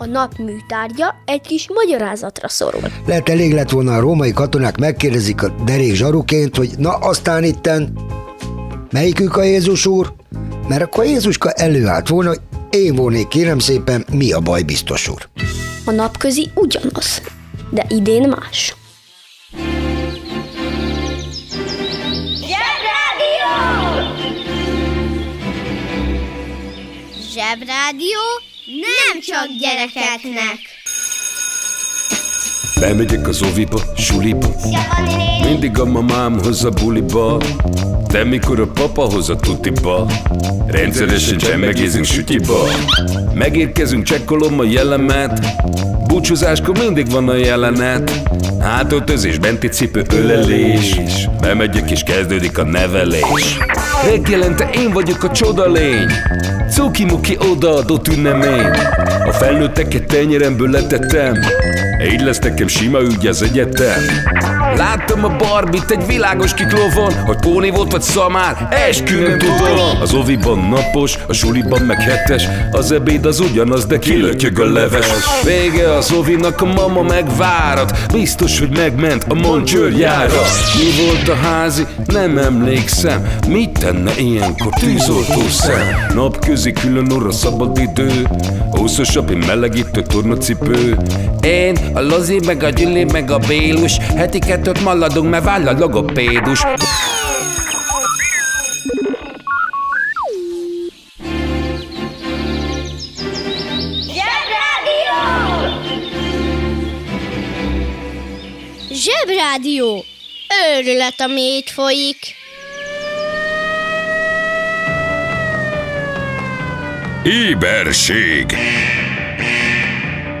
A nap műtárgya egy kis magyarázatra szorul. Lehet elég lett volna a római katonák megkérdezik a derék zsaruként, hogy na aztán itten melyikük a Jézus úr? Mert akkor Jézuska előállt volna, hogy én volnék kérem szépen, mi a baj biztos úr. A napközi ugyanaz, de idén más. Zsebrádió nem csak gyerekeknek. Bemegyek az oviba, suliba. Mindig a mamám hoz a buliba. De mikor a papa hoz a tutiba Rendszeresen csemmegézünk sütiba. Megérkezünk, csekkolom a jellemet Búcsúzáskor mindig van a jelenet. Hátöltözés, benti cipő, ölelés. Bemegyek és kezdődik a nevelés. Reggelente én vagyok a csoda lény. Cuki-muki odaadott ünnemény. A felnőtteket tenyeremből letettem így lesz nekem sima ügy az egyetem. Láttam a barbit egy világos kiklovon Hogy póni volt vagy szamár, eskü nem tudom Az oviban napos, a suliban meg hetes Az ebéd az ugyanaz, de kilötyög a leves. Vége az ovinak, a mama megvárat Biztos, hogy megment a moncsőrjára Mi volt a házi? Nem emlékszem. Mit tenne ilyenkor tűzoltó szem? Napközi külön orra szabad idő Húszos api melegítő tornacipő. Én, a Lozi, meg a Gyüli, meg a Bélus Heti kettőt maladunk, mert váll a logopédus Zsebrádió! Őrület, ami itt folyik. Éberség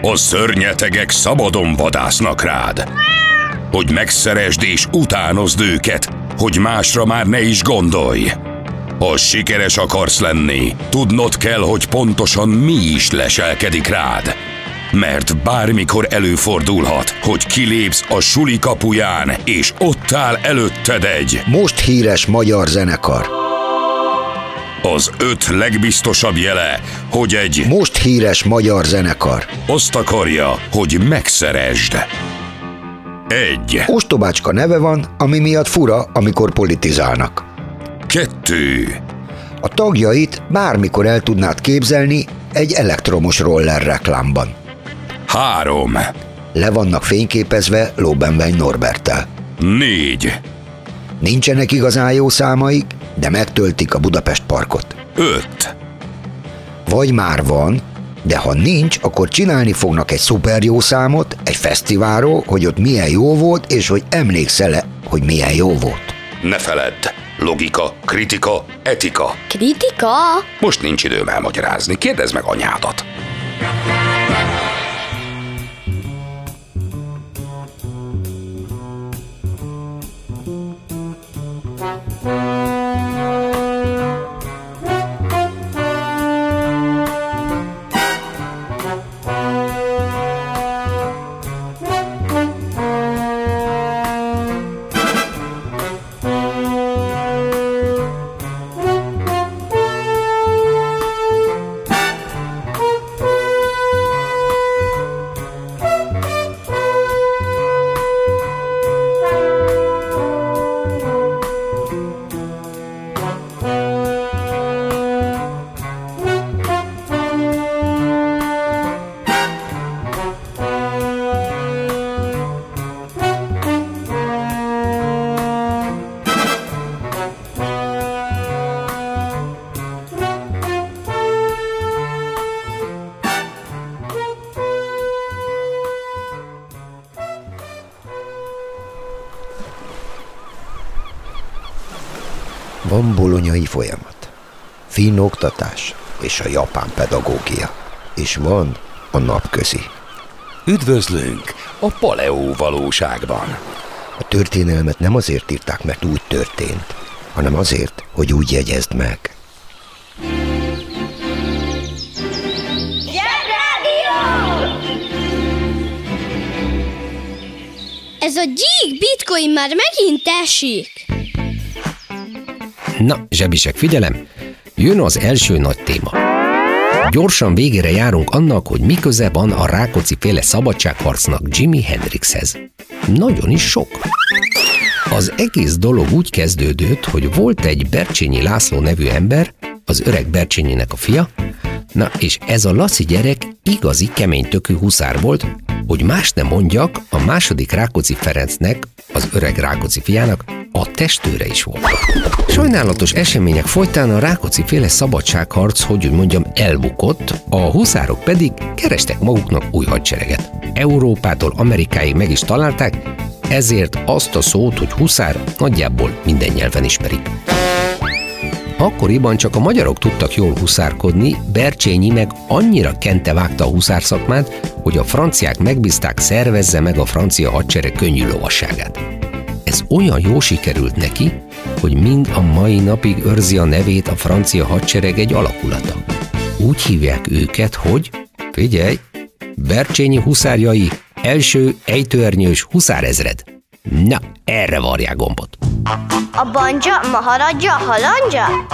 A szörnyetegek szabadon vadásznak rád. Hogy megszeresd és utánozd őket Hogy másra már ne is gondolj. Ha sikeres akarsz lenni Tudnod kell, hogy pontosan mi is leselkedik rád. Mert bármikor előfordulhat, hogy kilépsz a suli kapuján, és ott áll előtted egy Most híres magyar zenekar. Az öt legbiztosabb jele, hogy egy Most híres magyar zenekar. azt akarja, hogy megszeresd. Egy, Ostobácska neve van, ami miatt fura, amikor politizálnak. kettő, A tagjait bármikor el tudnád képzelni egy elektromos roller reklámban. három, Le vannak fényképezve Lóbenvein Norbertel. négy, Nincsenek igazán jó számaik, de megtöltik a Budapest parkot. öt, Vagy már van, de ha nincs, akkor csinálni fognak egy szuper jó számot, egy fesztiválról, hogy ott milyen jó volt, és hogy emlékszel-e, hogy milyen jó volt. ne feledd, logika, kritika, etika. Kritika? Most nincs időm elmagyarázni, kérdezd meg anyádat. Van bolonyai folyamat, finn oktatás és a japán pedagógia, és van a napközi. Üdvözlünk! a paleó valóságban. A történelmet nem azért írták, mert úgy történt, hanem azért, hogy úgy jegyezd meg. Ez a gyík bitcoin már megint esik. Na, zsebisek, figyelem! Jön az első nagy téma. Gyorsan végére járunk annak, hogy mi köze van a Rákóczi féle szabadságharcnak Jimi Hendrixhez. Nagyon is sok. Az egész dolog úgy kezdődött, hogy volt egy Bercsényi László nevű ember, az öreg Bercsényinek a fia, na és ez a Laci gyerek igazi kemény tökű huszár volt, hogy más nem mondjak, a második Rákóczi Ferencnek, az öreg Rákóczi fiának a testőre is volt. Sajnálatos események folytán a Rákóczi féle szabadságharc, hogy úgy mondjam, elbukott, a huszárok pedig kerestek maguknak új hadsereget. Európától Amerikáig meg is találták, ezért azt a szót, hogy huszár nagyjából minden nyelven ismerik. Akkoriban csak a magyarok tudtak jól huszárkodni, Bercsényi meg annyira kente vágta a huszár szakmát, hogy a franciák megbízták szervezze meg a francia hadsereg könnyű lovasságát. Ez olyan jó sikerült neki, hogy mind a mai napig őrzi a nevét a francia hadsereg egy alakulata. Úgy hívják őket, hogy, figyelj, Bercsényi huszárjai, első ejtőernyős huszárezred. Na, erre varják gombot. A banja, maharadja, halandja?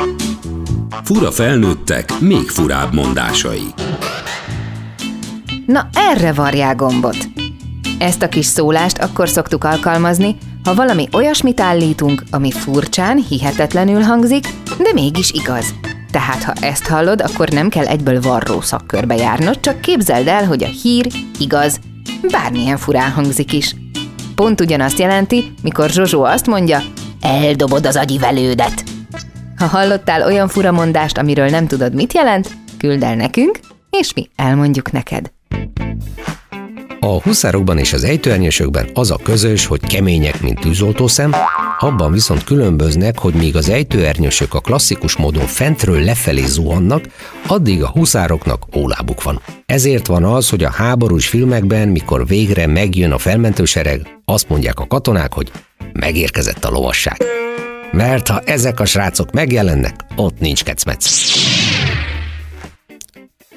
Fura felnőttek, még furább mondásai. Na, erre varják gombot. Ezt a kis szólást akkor szoktuk alkalmazni, ha valami olyasmit állítunk, ami furcsán, hihetetlenül hangzik, de mégis igaz. Tehát ha ezt hallod, akkor nem kell egyből varró szakkörbe járnod, csak képzeld el, hogy a hír igaz, bármilyen furán hangzik is. Pont ugyanazt jelenti, mikor Zsozsó azt mondja, eldobod az agyivelődet. Ha hallottál olyan furamondást, amiről nem tudod, mit jelent, küld el nekünk, és mi elmondjuk neked. A huszárokban és az ejtőernyősökben az a közös, hogy kemények, mint tűzoltószem, abban viszont különböznek, hogy míg az ejtőernyősök a klasszikus módon fentről lefelé zuhannak, addig a huszároknak ólábuk van. Ezért van az, hogy a háborús filmekben, mikor végre megjön a felmentősereg, azt mondják a katonák, hogy megérkezett a lovasság. Mert ha ezek a srácok megjelennek, ott nincs kecmec.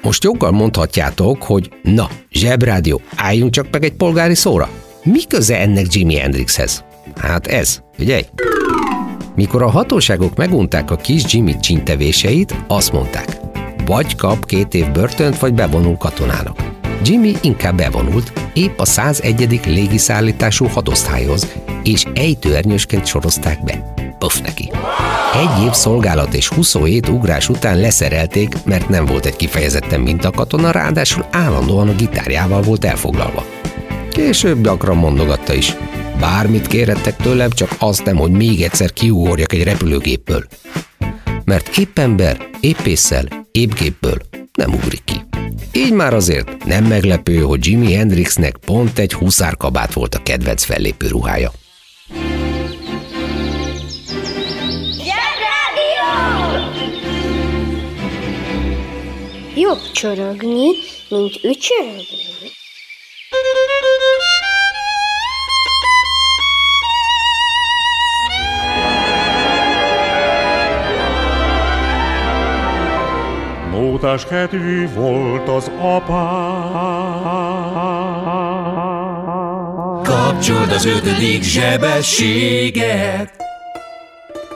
Most joggal mondhatjátok, hogy na, zsebrádió, álljunk csak meg egy polgári szóra. Mi köze ennek Jimi Hendrixhez? Hát ez, figyelj! Mikor a hatóságok megunták a kis Jimmy csintevéseit, azt mondták, vagy kap két év börtönt, vagy bevonul katonának. Jimmy inkább bevonult, épp a 101. légiszállítású hadosztályhoz, és ejtőernyősként sorozták be. Puff neki. Egy év szolgálat és 27 ugrás után leszerelték, mert nem volt egy kifejezetten mintakatona, ráadásul állandóan a gitárjával volt elfoglalva. Később gyakran mondogatta is. Bármit kérhettek tőlem, csak azt nem, hogy még egyszer kiugorjak egy repülőgépből. Mert épp ember, épp észsel, épp gépből nem ugrik ki. Így már azért nem meglepő, hogy Jimi Hendrixnek pont egy huszárkabát volt a kedvenc fellépő ruhája. Jobb csorogni, mint ücsörögni. Mótás kedvű volt az apám. Kapcsold az ötödik zsebességet!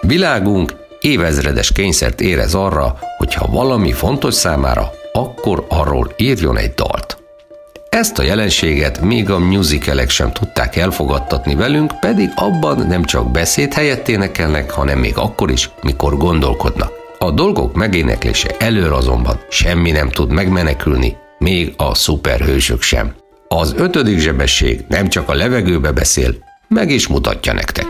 Világunk évezredes kényszert érez arra, hogy ha valami fontos számára, akkor arról írjon egy dalt. Ezt a jelenséget még a musicalek sem tudták elfogadtatni velünk, pedig abban nem csak beszéd helyett énekelnek, hanem még akkor is, mikor gondolkodnak. A dolgok megéneklése elől azonban semmi nem tud megmenekülni, még a szuperhősök sem. Az ötödik zsebesség nem csak a levegőbe beszél, meg is mutatja nektek.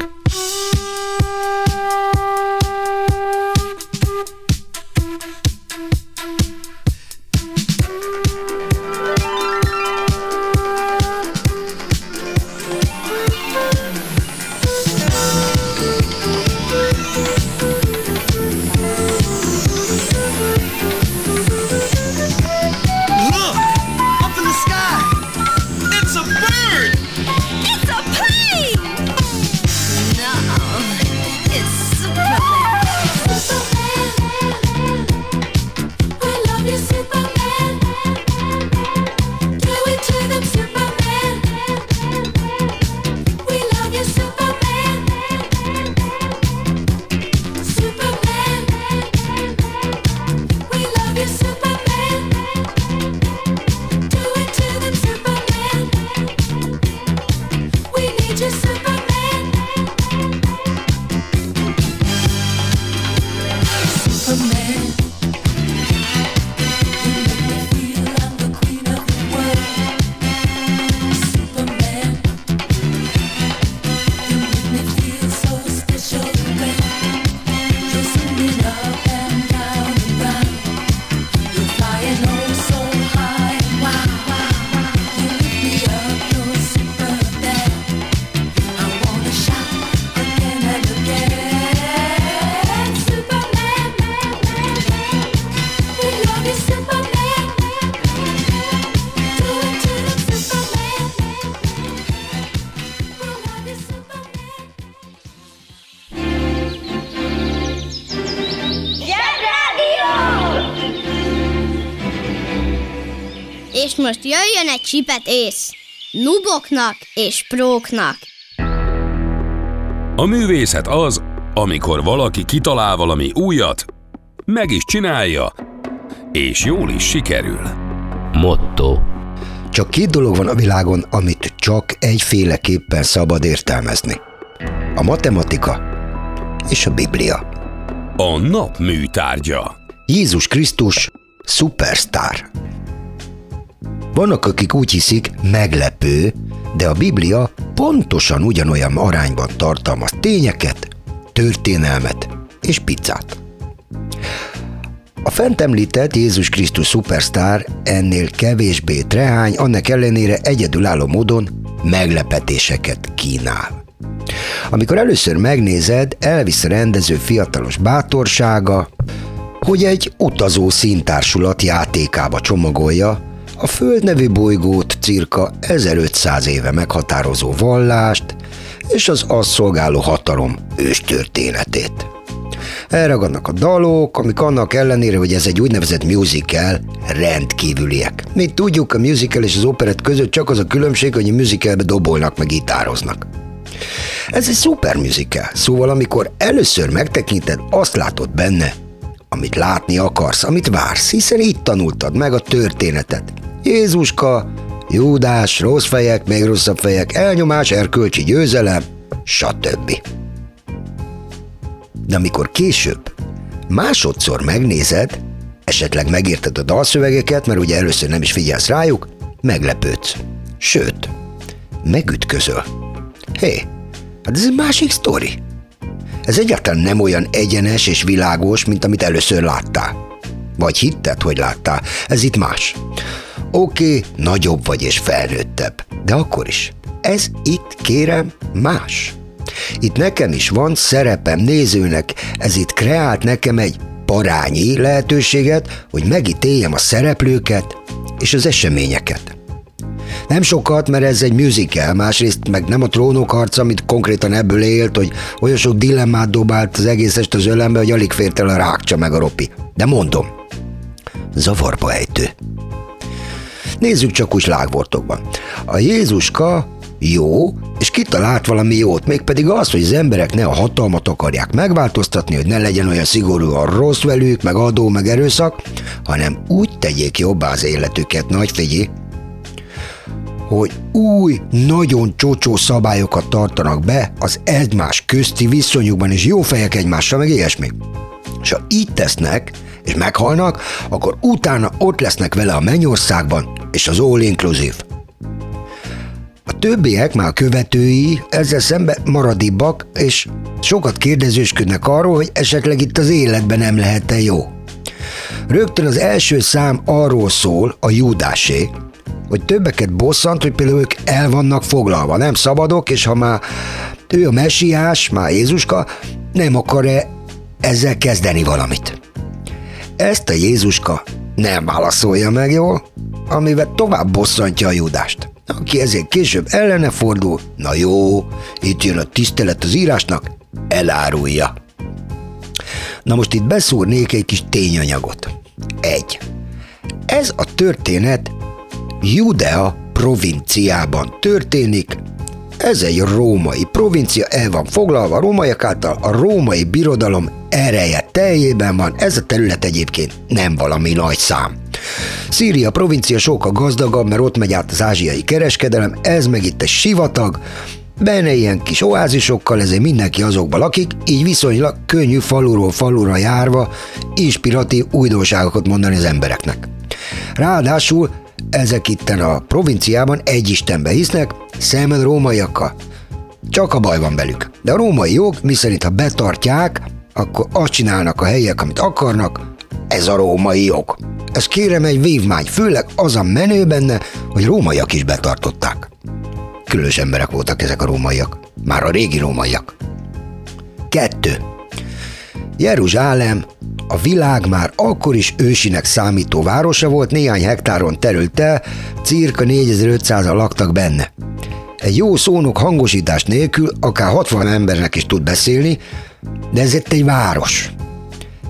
pode superman. És most jöjjön egy csipet ész. Nuboknak és próknak. A művészet az, amikor valaki kitalál valami újat, meg is csinálja, és jól is sikerül. Motto. Csak két dolog van a világon, amit csak egyféleképpen szabad értelmezni. A matematika és a Biblia. A nap műtárgya. Jézus Krisztus szupersztár. Vannak, akik úgy hiszik, meglepő, de a Biblia pontosan ugyanolyan arányban tartalmaz tényeket, történelmet és pizzát. A fent említett Jézus Krisztus szupersztár ennél kevésbé trehány, annak ellenére egyedülálló módon meglepetéseket kínál. Amikor először megnézed, elvisz a rendező fiatalos bátorsága, hogy egy utazó színtársulat játékába csomagolja a Föld nevű bolygót cirka 1500 éve meghatározó vallást és az azt szolgáló hatalom őstörténetét. Elragadnak a dalok, amik annak ellenére, hogy ez egy úgynevezett musical, rendkívüliek. Mint tudjuk, a musical és az operett között csak az a különbség, hogy a musicalbe dobolnak meg gitároznak. Ez egy szuper musical, szóval amikor először megtekinted, azt látod benne, amit látni akarsz, amit vársz, hiszen itt tanultad meg a történetet. Jézuska, Júdás, rossz fejek, még rosszabb fejek, elnyomás, erkölcsi győzelem, stb. De amikor később másodszor megnézed, esetleg megérted a dalszövegeket, mert ugye először nem is figyelsz rájuk, meglepődsz. Sőt, megütközöl. Hé, hát ez egy másik sztori. Ez egyáltalán nem olyan egyenes és világos, mint amit először láttál. Vagy hitted, hogy láttál. Ez itt más. Oké, okay, nagyobb vagy és felnőttebb, de akkor is. Ez itt, kérem, más. Itt nekem is van szerepem nézőnek, ez itt kreált nekem egy parányi lehetőséget, hogy megítéljem a szereplőket és az eseményeket. Nem sokat, mert ez egy musical, másrészt meg nem a trónok harca, amit konkrétan ebből élt, hogy olyan sok dilemmát dobált az egész est az ölembe, hogy alig fért el a rákcsa meg a ropi. De mondom, zavarba ejtő. Nézzük csak úgy lágvortokban. A Jézuska jó, és kitalált valami jót, mégpedig az, hogy az emberek ne a hatalmat akarják megváltoztatni, hogy ne legyen olyan szigorú a rossz velük, meg adó, meg erőszak, hanem úgy tegyék jobbá az életüket, nagy figyelj, hogy új, nagyon csocsó szabályokat tartanak be az egymás közti viszonyukban, és jó fejek egymással, meg ilyesmi. És ha így tesznek, és meghalnak, akkor utána ott lesznek vele a mennyországban, és az all inclusive. A többiek, már a követői, ezzel szemben maradibbak, és sokat kérdezősködnek arról, hogy esetleg itt az életben nem lehet -e jó. Rögtön az első szám arról szól, a Júdásé, hogy többeket bosszant, hogy például ők el vannak foglalva, nem szabadok, és ha már ő a messiás, már Jézuska, nem akar-e ezzel kezdeni valamit. Ezt a Jézuska nem válaszolja meg jól, amivel tovább bosszantja a Judást. Aki ezért később ellene fordul, na jó, itt jön a tisztelet az írásnak, elárulja. Na most itt beszúrnék egy kis tényanyagot. Egy. Ez a történet Judea provinciában történik, ez egy római provincia, el van foglalva a rómaiak által, a római birodalom ereje teljében van, ez a terület egyébként nem valami nagy szám. Szíria provincia sokkal gazdagabb, mert ott megy át az ázsiai kereskedelem, ez meg itt egy sivatag, benne ilyen kis oázisokkal, ezért mindenki azokban lakik, így viszonylag könnyű faluról falura járva inspiratív újdonságokat mondani az embereknek. Ráadásul ezek itten a provinciában egy istenbe hisznek, szemben rómaiakkal. Csak a baj van velük. De a római jog, miszerint ha betartják, akkor azt csinálnak a helyiek, amit akarnak, ez a római jog. Ez kérem egy vívmány, főleg az a menő benne, hogy rómaiak is betartották. Különös emberek voltak ezek a rómaiak. Már a régi rómaiak. Kettő. Jeruzsálem a világ már akkor is ősinek számító városa volt, néhány hektáron terült el, cirka 4500-an laktak benne. Egy jó szónok hangosítás nélkül akár 60 embernek is tud beszélni, de ez itt egy város.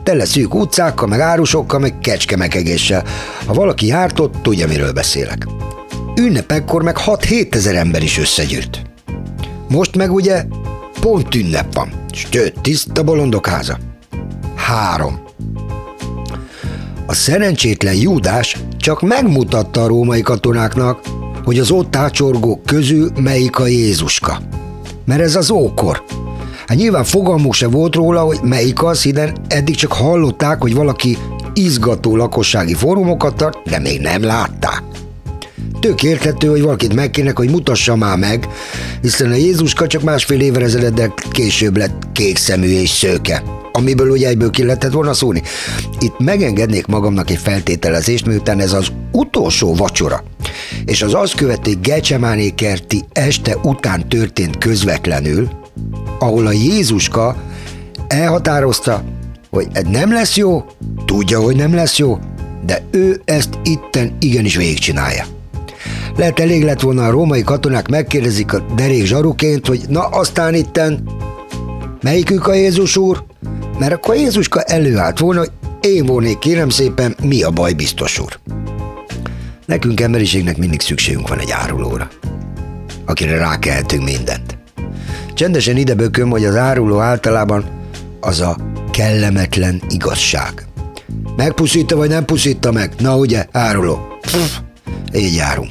Tele szűk utcákkal, meg árusokkal, meg kecskemekegéssel. Ha valaki járt ott, tudja, miről beszélek. Ünnepekkor meg 6-7 ezer ember is összegyűlt. Most meg ugye pont ünnep van. Sőt, tiszta bolondok háza. Három. A szerencsétlen Júdás csak megmutatta a római katonáknak, hogy az ott ácsorgók közül melyik a Jézuska. Mert ez az ókor. Hát nyilván fogalmuk se volt róla, hogy melyik az, hiszen eddig csak hallották, hogy valaki izgató lakossági fórumokat tart, de még nem látták. Tök érthető, hogy valakit megkérnek, hogy mutassa már meg, hiszen a Jézuska csak másfél évre ezelőtt később lett kék szemű és szőke amiből ugye egyből ki lehetett volna szólni. Itt megengednék magamnak egy feltételezést, miután ez az utolsó vacsora, és az azt követő Gecsemáné kerti este után történt közvetlenül, ahol a Jézuska elhatározta, hogy ez nem lesz jó, tudja, hogy nem lesz jó, de ő ezt itten igenis végigcsinálja. Lehet elég lett volna a római katonák megkérdezik a derék zsaruként, hogy na aztán itten melyikük a Jézus úr? Mert akkor Jézuska előállt volna, én volnék kérem szépen, mi a baj biztos úr. Nekünk emberiségnek mindig szükségünk van egy árulóra, akire rákelhetünk mindent. Csendesen ide bököm, hogy az áruló általában az a kellemetlen igazság. Megpuszítta vagy nem puszítta meg? Na ugye, áruló. Pff, így járunk.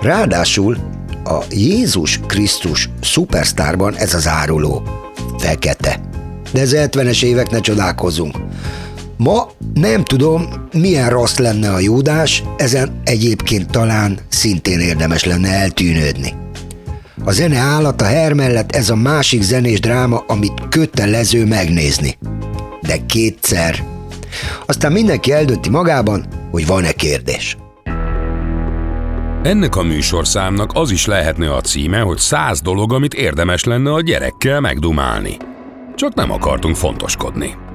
Ráadásul a Jézus Krisztus szupersztárban ez az áruló fekete. De ez 70-es évek ne csodálkozunk. Ma nem tudom, milyen rossz lenne a Júdás, ezen egyébként talán szintén érdemes lenne eltűnődni. A zene állat a her mellett ez a másik zenés dráma, amit kötelező megnézni. De kétszer. Aztán mindenki eldönti magában, hogy van-e kérdés. Ennek a műsorszámnak az is lehetne a címe, hogy száz dolog, amit érdemes lenne a gyerekkel megdumálni. Csak nem akartunk fontoskodni.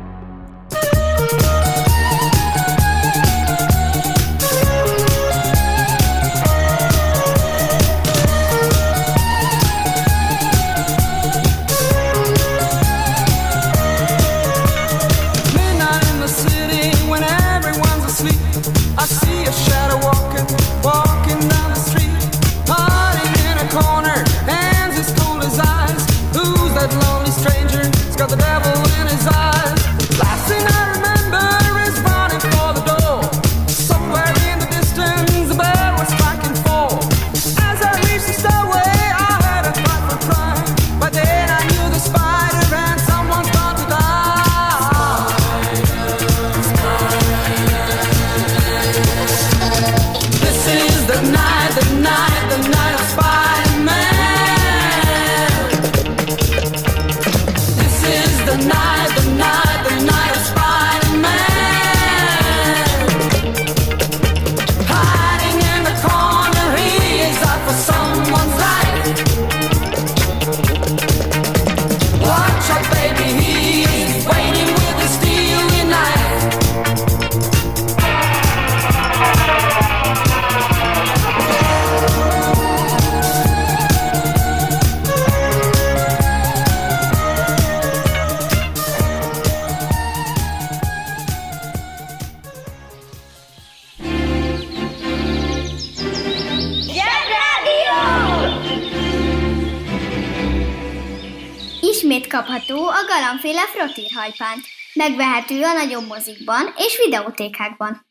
Frottírhajpánt. Megvehető a nagyobb mozikban és videótékákban.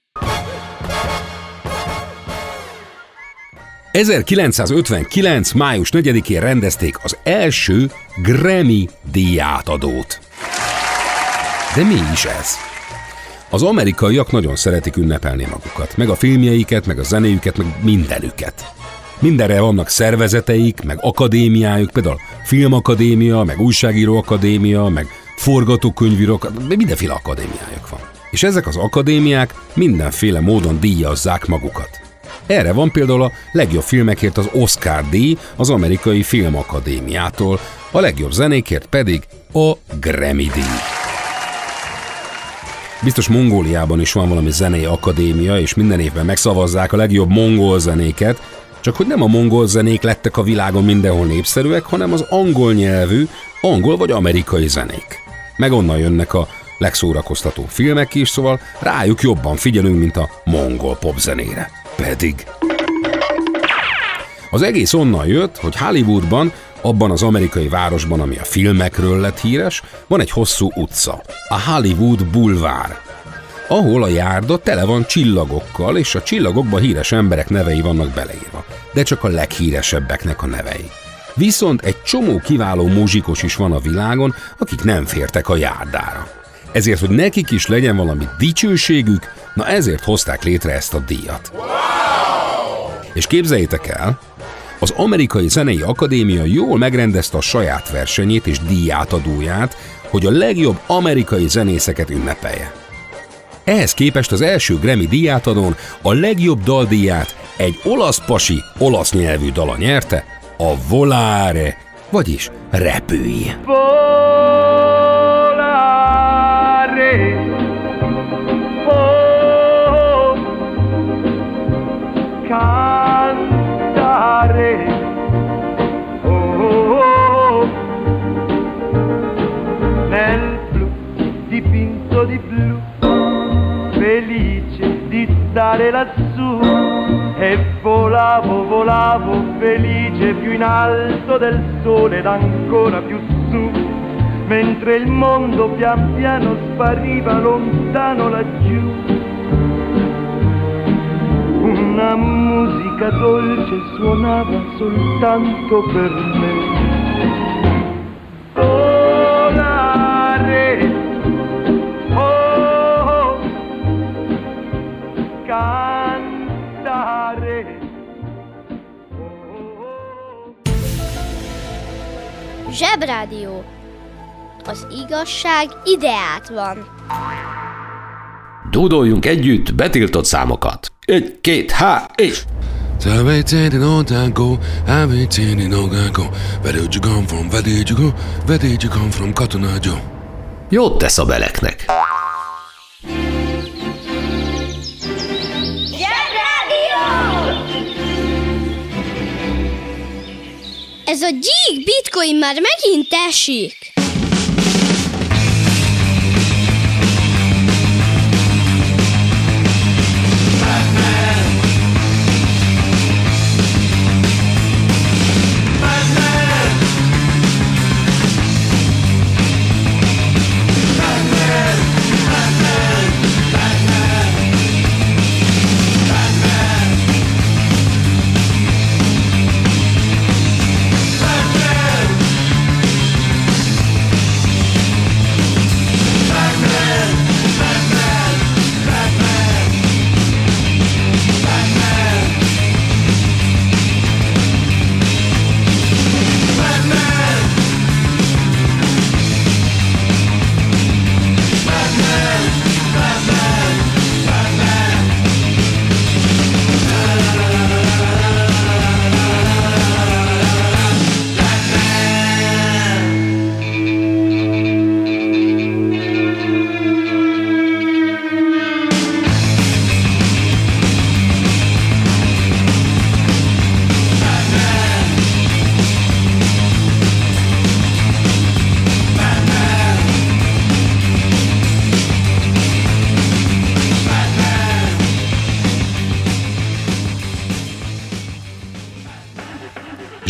1959. május 4-én rendezték az első Grammy díjátadót. De mi is ez? Az amerikaiak nagyon szeretik ünnepelni magukat, meg a filmjeiket, meg a zenéjüket, meg mindenüket. Mindenre vannak szervezeteik, meg akadémiájuk, például filmakadémia, meg újságíró akadémia, meg forgatókönyvíró, mindenféle akadémiájuk van. És ezek az akadémiák mindenféle módon díjazzák magukat. Erre van például a legjobb filmekért az Oscar díj az amerikai filmakadémiától, a legjobb zenékért pedig a Grammy díj. Biztos Mongóliában is van valami zenei akadémia, és minden évben megszavazzák a legjobb mongol zenéket, csak hogy nem a mongol zenék lettek a világon mindenhol népszerűek, hanem az angol nyelvű, angol vagy amerikai zenék. Meg onnan jönnek a legszórakoztatóbb filmek is, szóval rájuk jobban figyelünk, mint a mongol popzenére. Pedig az egész onnan jött, hogy Hollywoodban, abban az amerikai városban, ami a filmekről lett híres, van egy hosszú utca, a Hollywood Boulevard, ahol a járda tele van csillagokkal, és a csillagokban híres emberek nevei vannak beleírva, de csak a leghíresebbeknek a nevei. Viszont egy csomó kiváló muzsikos is van a világon, akik nem fértek a járdára. Ezért, hogy nekik is legyen valami dicsőségük, na ezért hozták létre ezt a díjat. És képzeljétek el, az Amerikai Zenei Akadémia jól megrendezte a saját versenyét és díjátadóját, hogy a legjobb amerikai zenészeket ünnepelje. Ehhez képest az első Grammy díjátadón a legjobb daldíját egy olasz pasi, olasz nyelvű dala nyerte, a Volare, vagyis repülj. Volare. In alto del sole ed ancora più su, mentre il mondo pian piano spariva lontano laggiù. Una musica dolce suonava soltanto per me. Zsebrádió. Az igazság ideát van. Dúdoljunk együtt betiltott számokat. Egy, két, há, és... Tell me, take it go. Taking no go. Where did you come from? Where did you go? Where did you come from? Katona Joe. Jót tesz a beleknek. A gyík bitcoin már megint esik.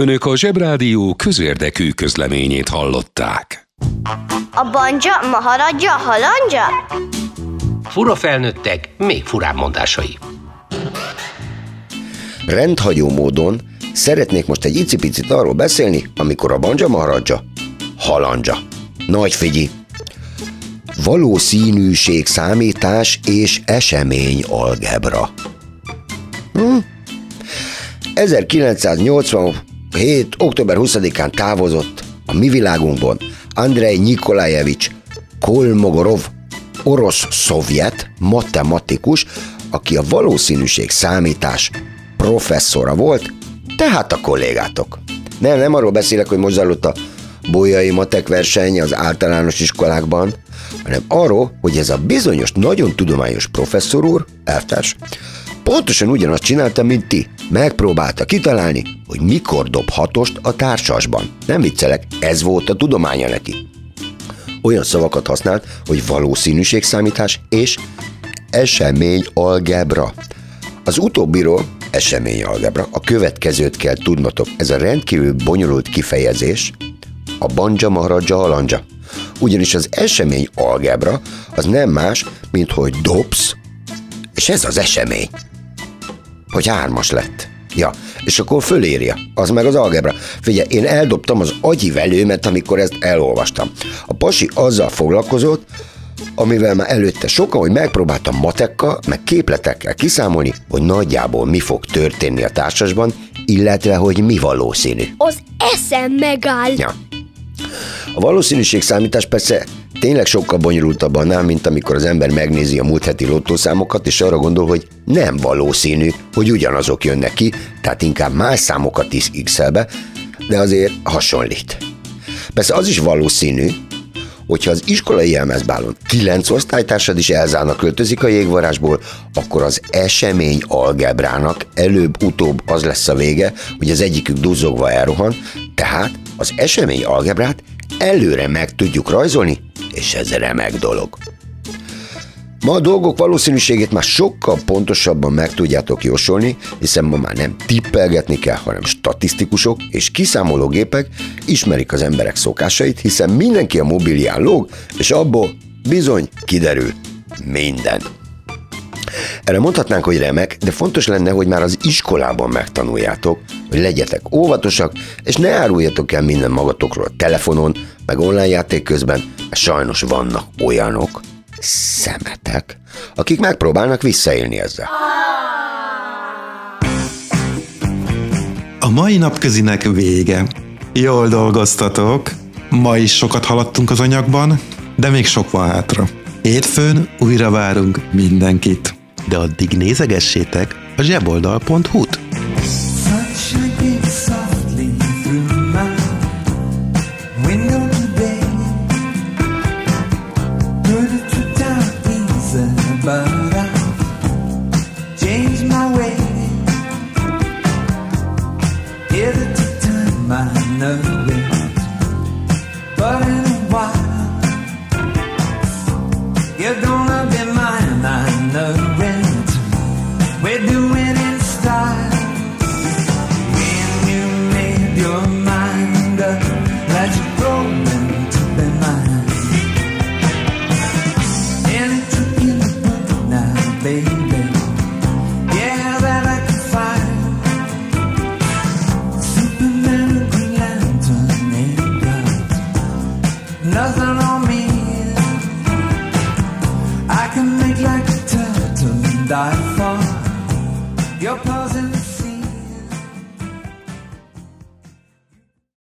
Önök a Zsebrádió közérdekű közleményét hallották. A banja, maharadja, halandja? Fura felnőttek, még furább mondásai. Rendhagyó módon szeretnék most egy icipicit arról beszélni, amikor a banja maharadja, halandja. Nagy figyi! Valószínűség számítás és esemény algebra. Hm? 1980 hét október 20-án távozott a mi világunkban Andrei Nikolajevics Kolmogorov, orosz-szovjet matematikus, aki a valószínűség számítás professzora volt, tehát a kollégátok. Nem, nem arról beszélek, hogy most zajlott a bolyai matek verseny az általános iskolákban, hanem arról, hogy ez a bizonyos, nagyon tudományos professzor úr, elvtárs, pontosan ugyanazt csinálta, mint ti. Megpróbálta kitalálni, hogy mikor dob hatost a társasban. Nem viccelek, ez volt a tudománya neki. Olyan szavakat használt, hogy valószínűségszámítás és esemény algebra. Az utóbbiról esemény algebra. A következőt kell tudnotok. Ez a rendkívül bonyolult kifejezés, a banja maharaja halandja. Ugyanis az esemény algebra az nem más, mint hogy dobsz, és ez az esemény. Hogy hármas lett. Ja, és akkor fölírja. Az meg az algebra. Figyelj, én eldobtam az agyivelőmet, amikor ezt elolvastam. A pasi azzal foglalkozott, amivel már előtte sokan, hogy megpróbáltam matekka, meg képletekkel kiszámolni, hogy nagyjából mi fog történni a társasban, illetve hogy mi valószínű. Az eszem megáll. Ja. A valószínűség számítás persze tényleg sokkal bonyolultabb annál, mint amikor az ember megnézi a múlt heti lottószámokat, és arra gondol, hogy nem valószínű, hogy ugyanazok jönnek ki, tehát inkább más számokat is x be, de azért hasonlít. Persze az is valószínű, hogyha az iskolai jelmezbálon kilenc osztálytársad is elzárnak költözik a jégvarásból, akkor az esemény algebrának előbb-utóbb az lesz a vége, hogy az egyikük duzzogva elrohan, tehát az esemény algebrát előre meg tudjuk rajzolni, és ez remek dolog. Ma a dolgok valószínűségét már sokkal pontosabban meg tudjátok jósolni, hiszen ma már nem tippelgetni kell, hanem statisztikusok és kiszámológépek ismerik az emberek szokásait, hiszen mindenki a mobilján lóg, és abból bizony kiderül minden. Erre mondhatnánk, hogy remek, de fontos lenne, hogy már az iskolában megtanuljátok, hogy legyetek óvatosak, és ne áruljatok el minden magatokról a telefonon, meg online játék közben, mert sajnos vannak olyanok, szemetek, akik megpróbálnak visszaélni ezzel. A mai napközinek vége. Jól dolgoztatok, ma is sokat haladtunk az anyagban, de még sok van hátra. Hétfőn újra várunk mindenkit. De addig nézegessétek a zseboldal.hu-t. know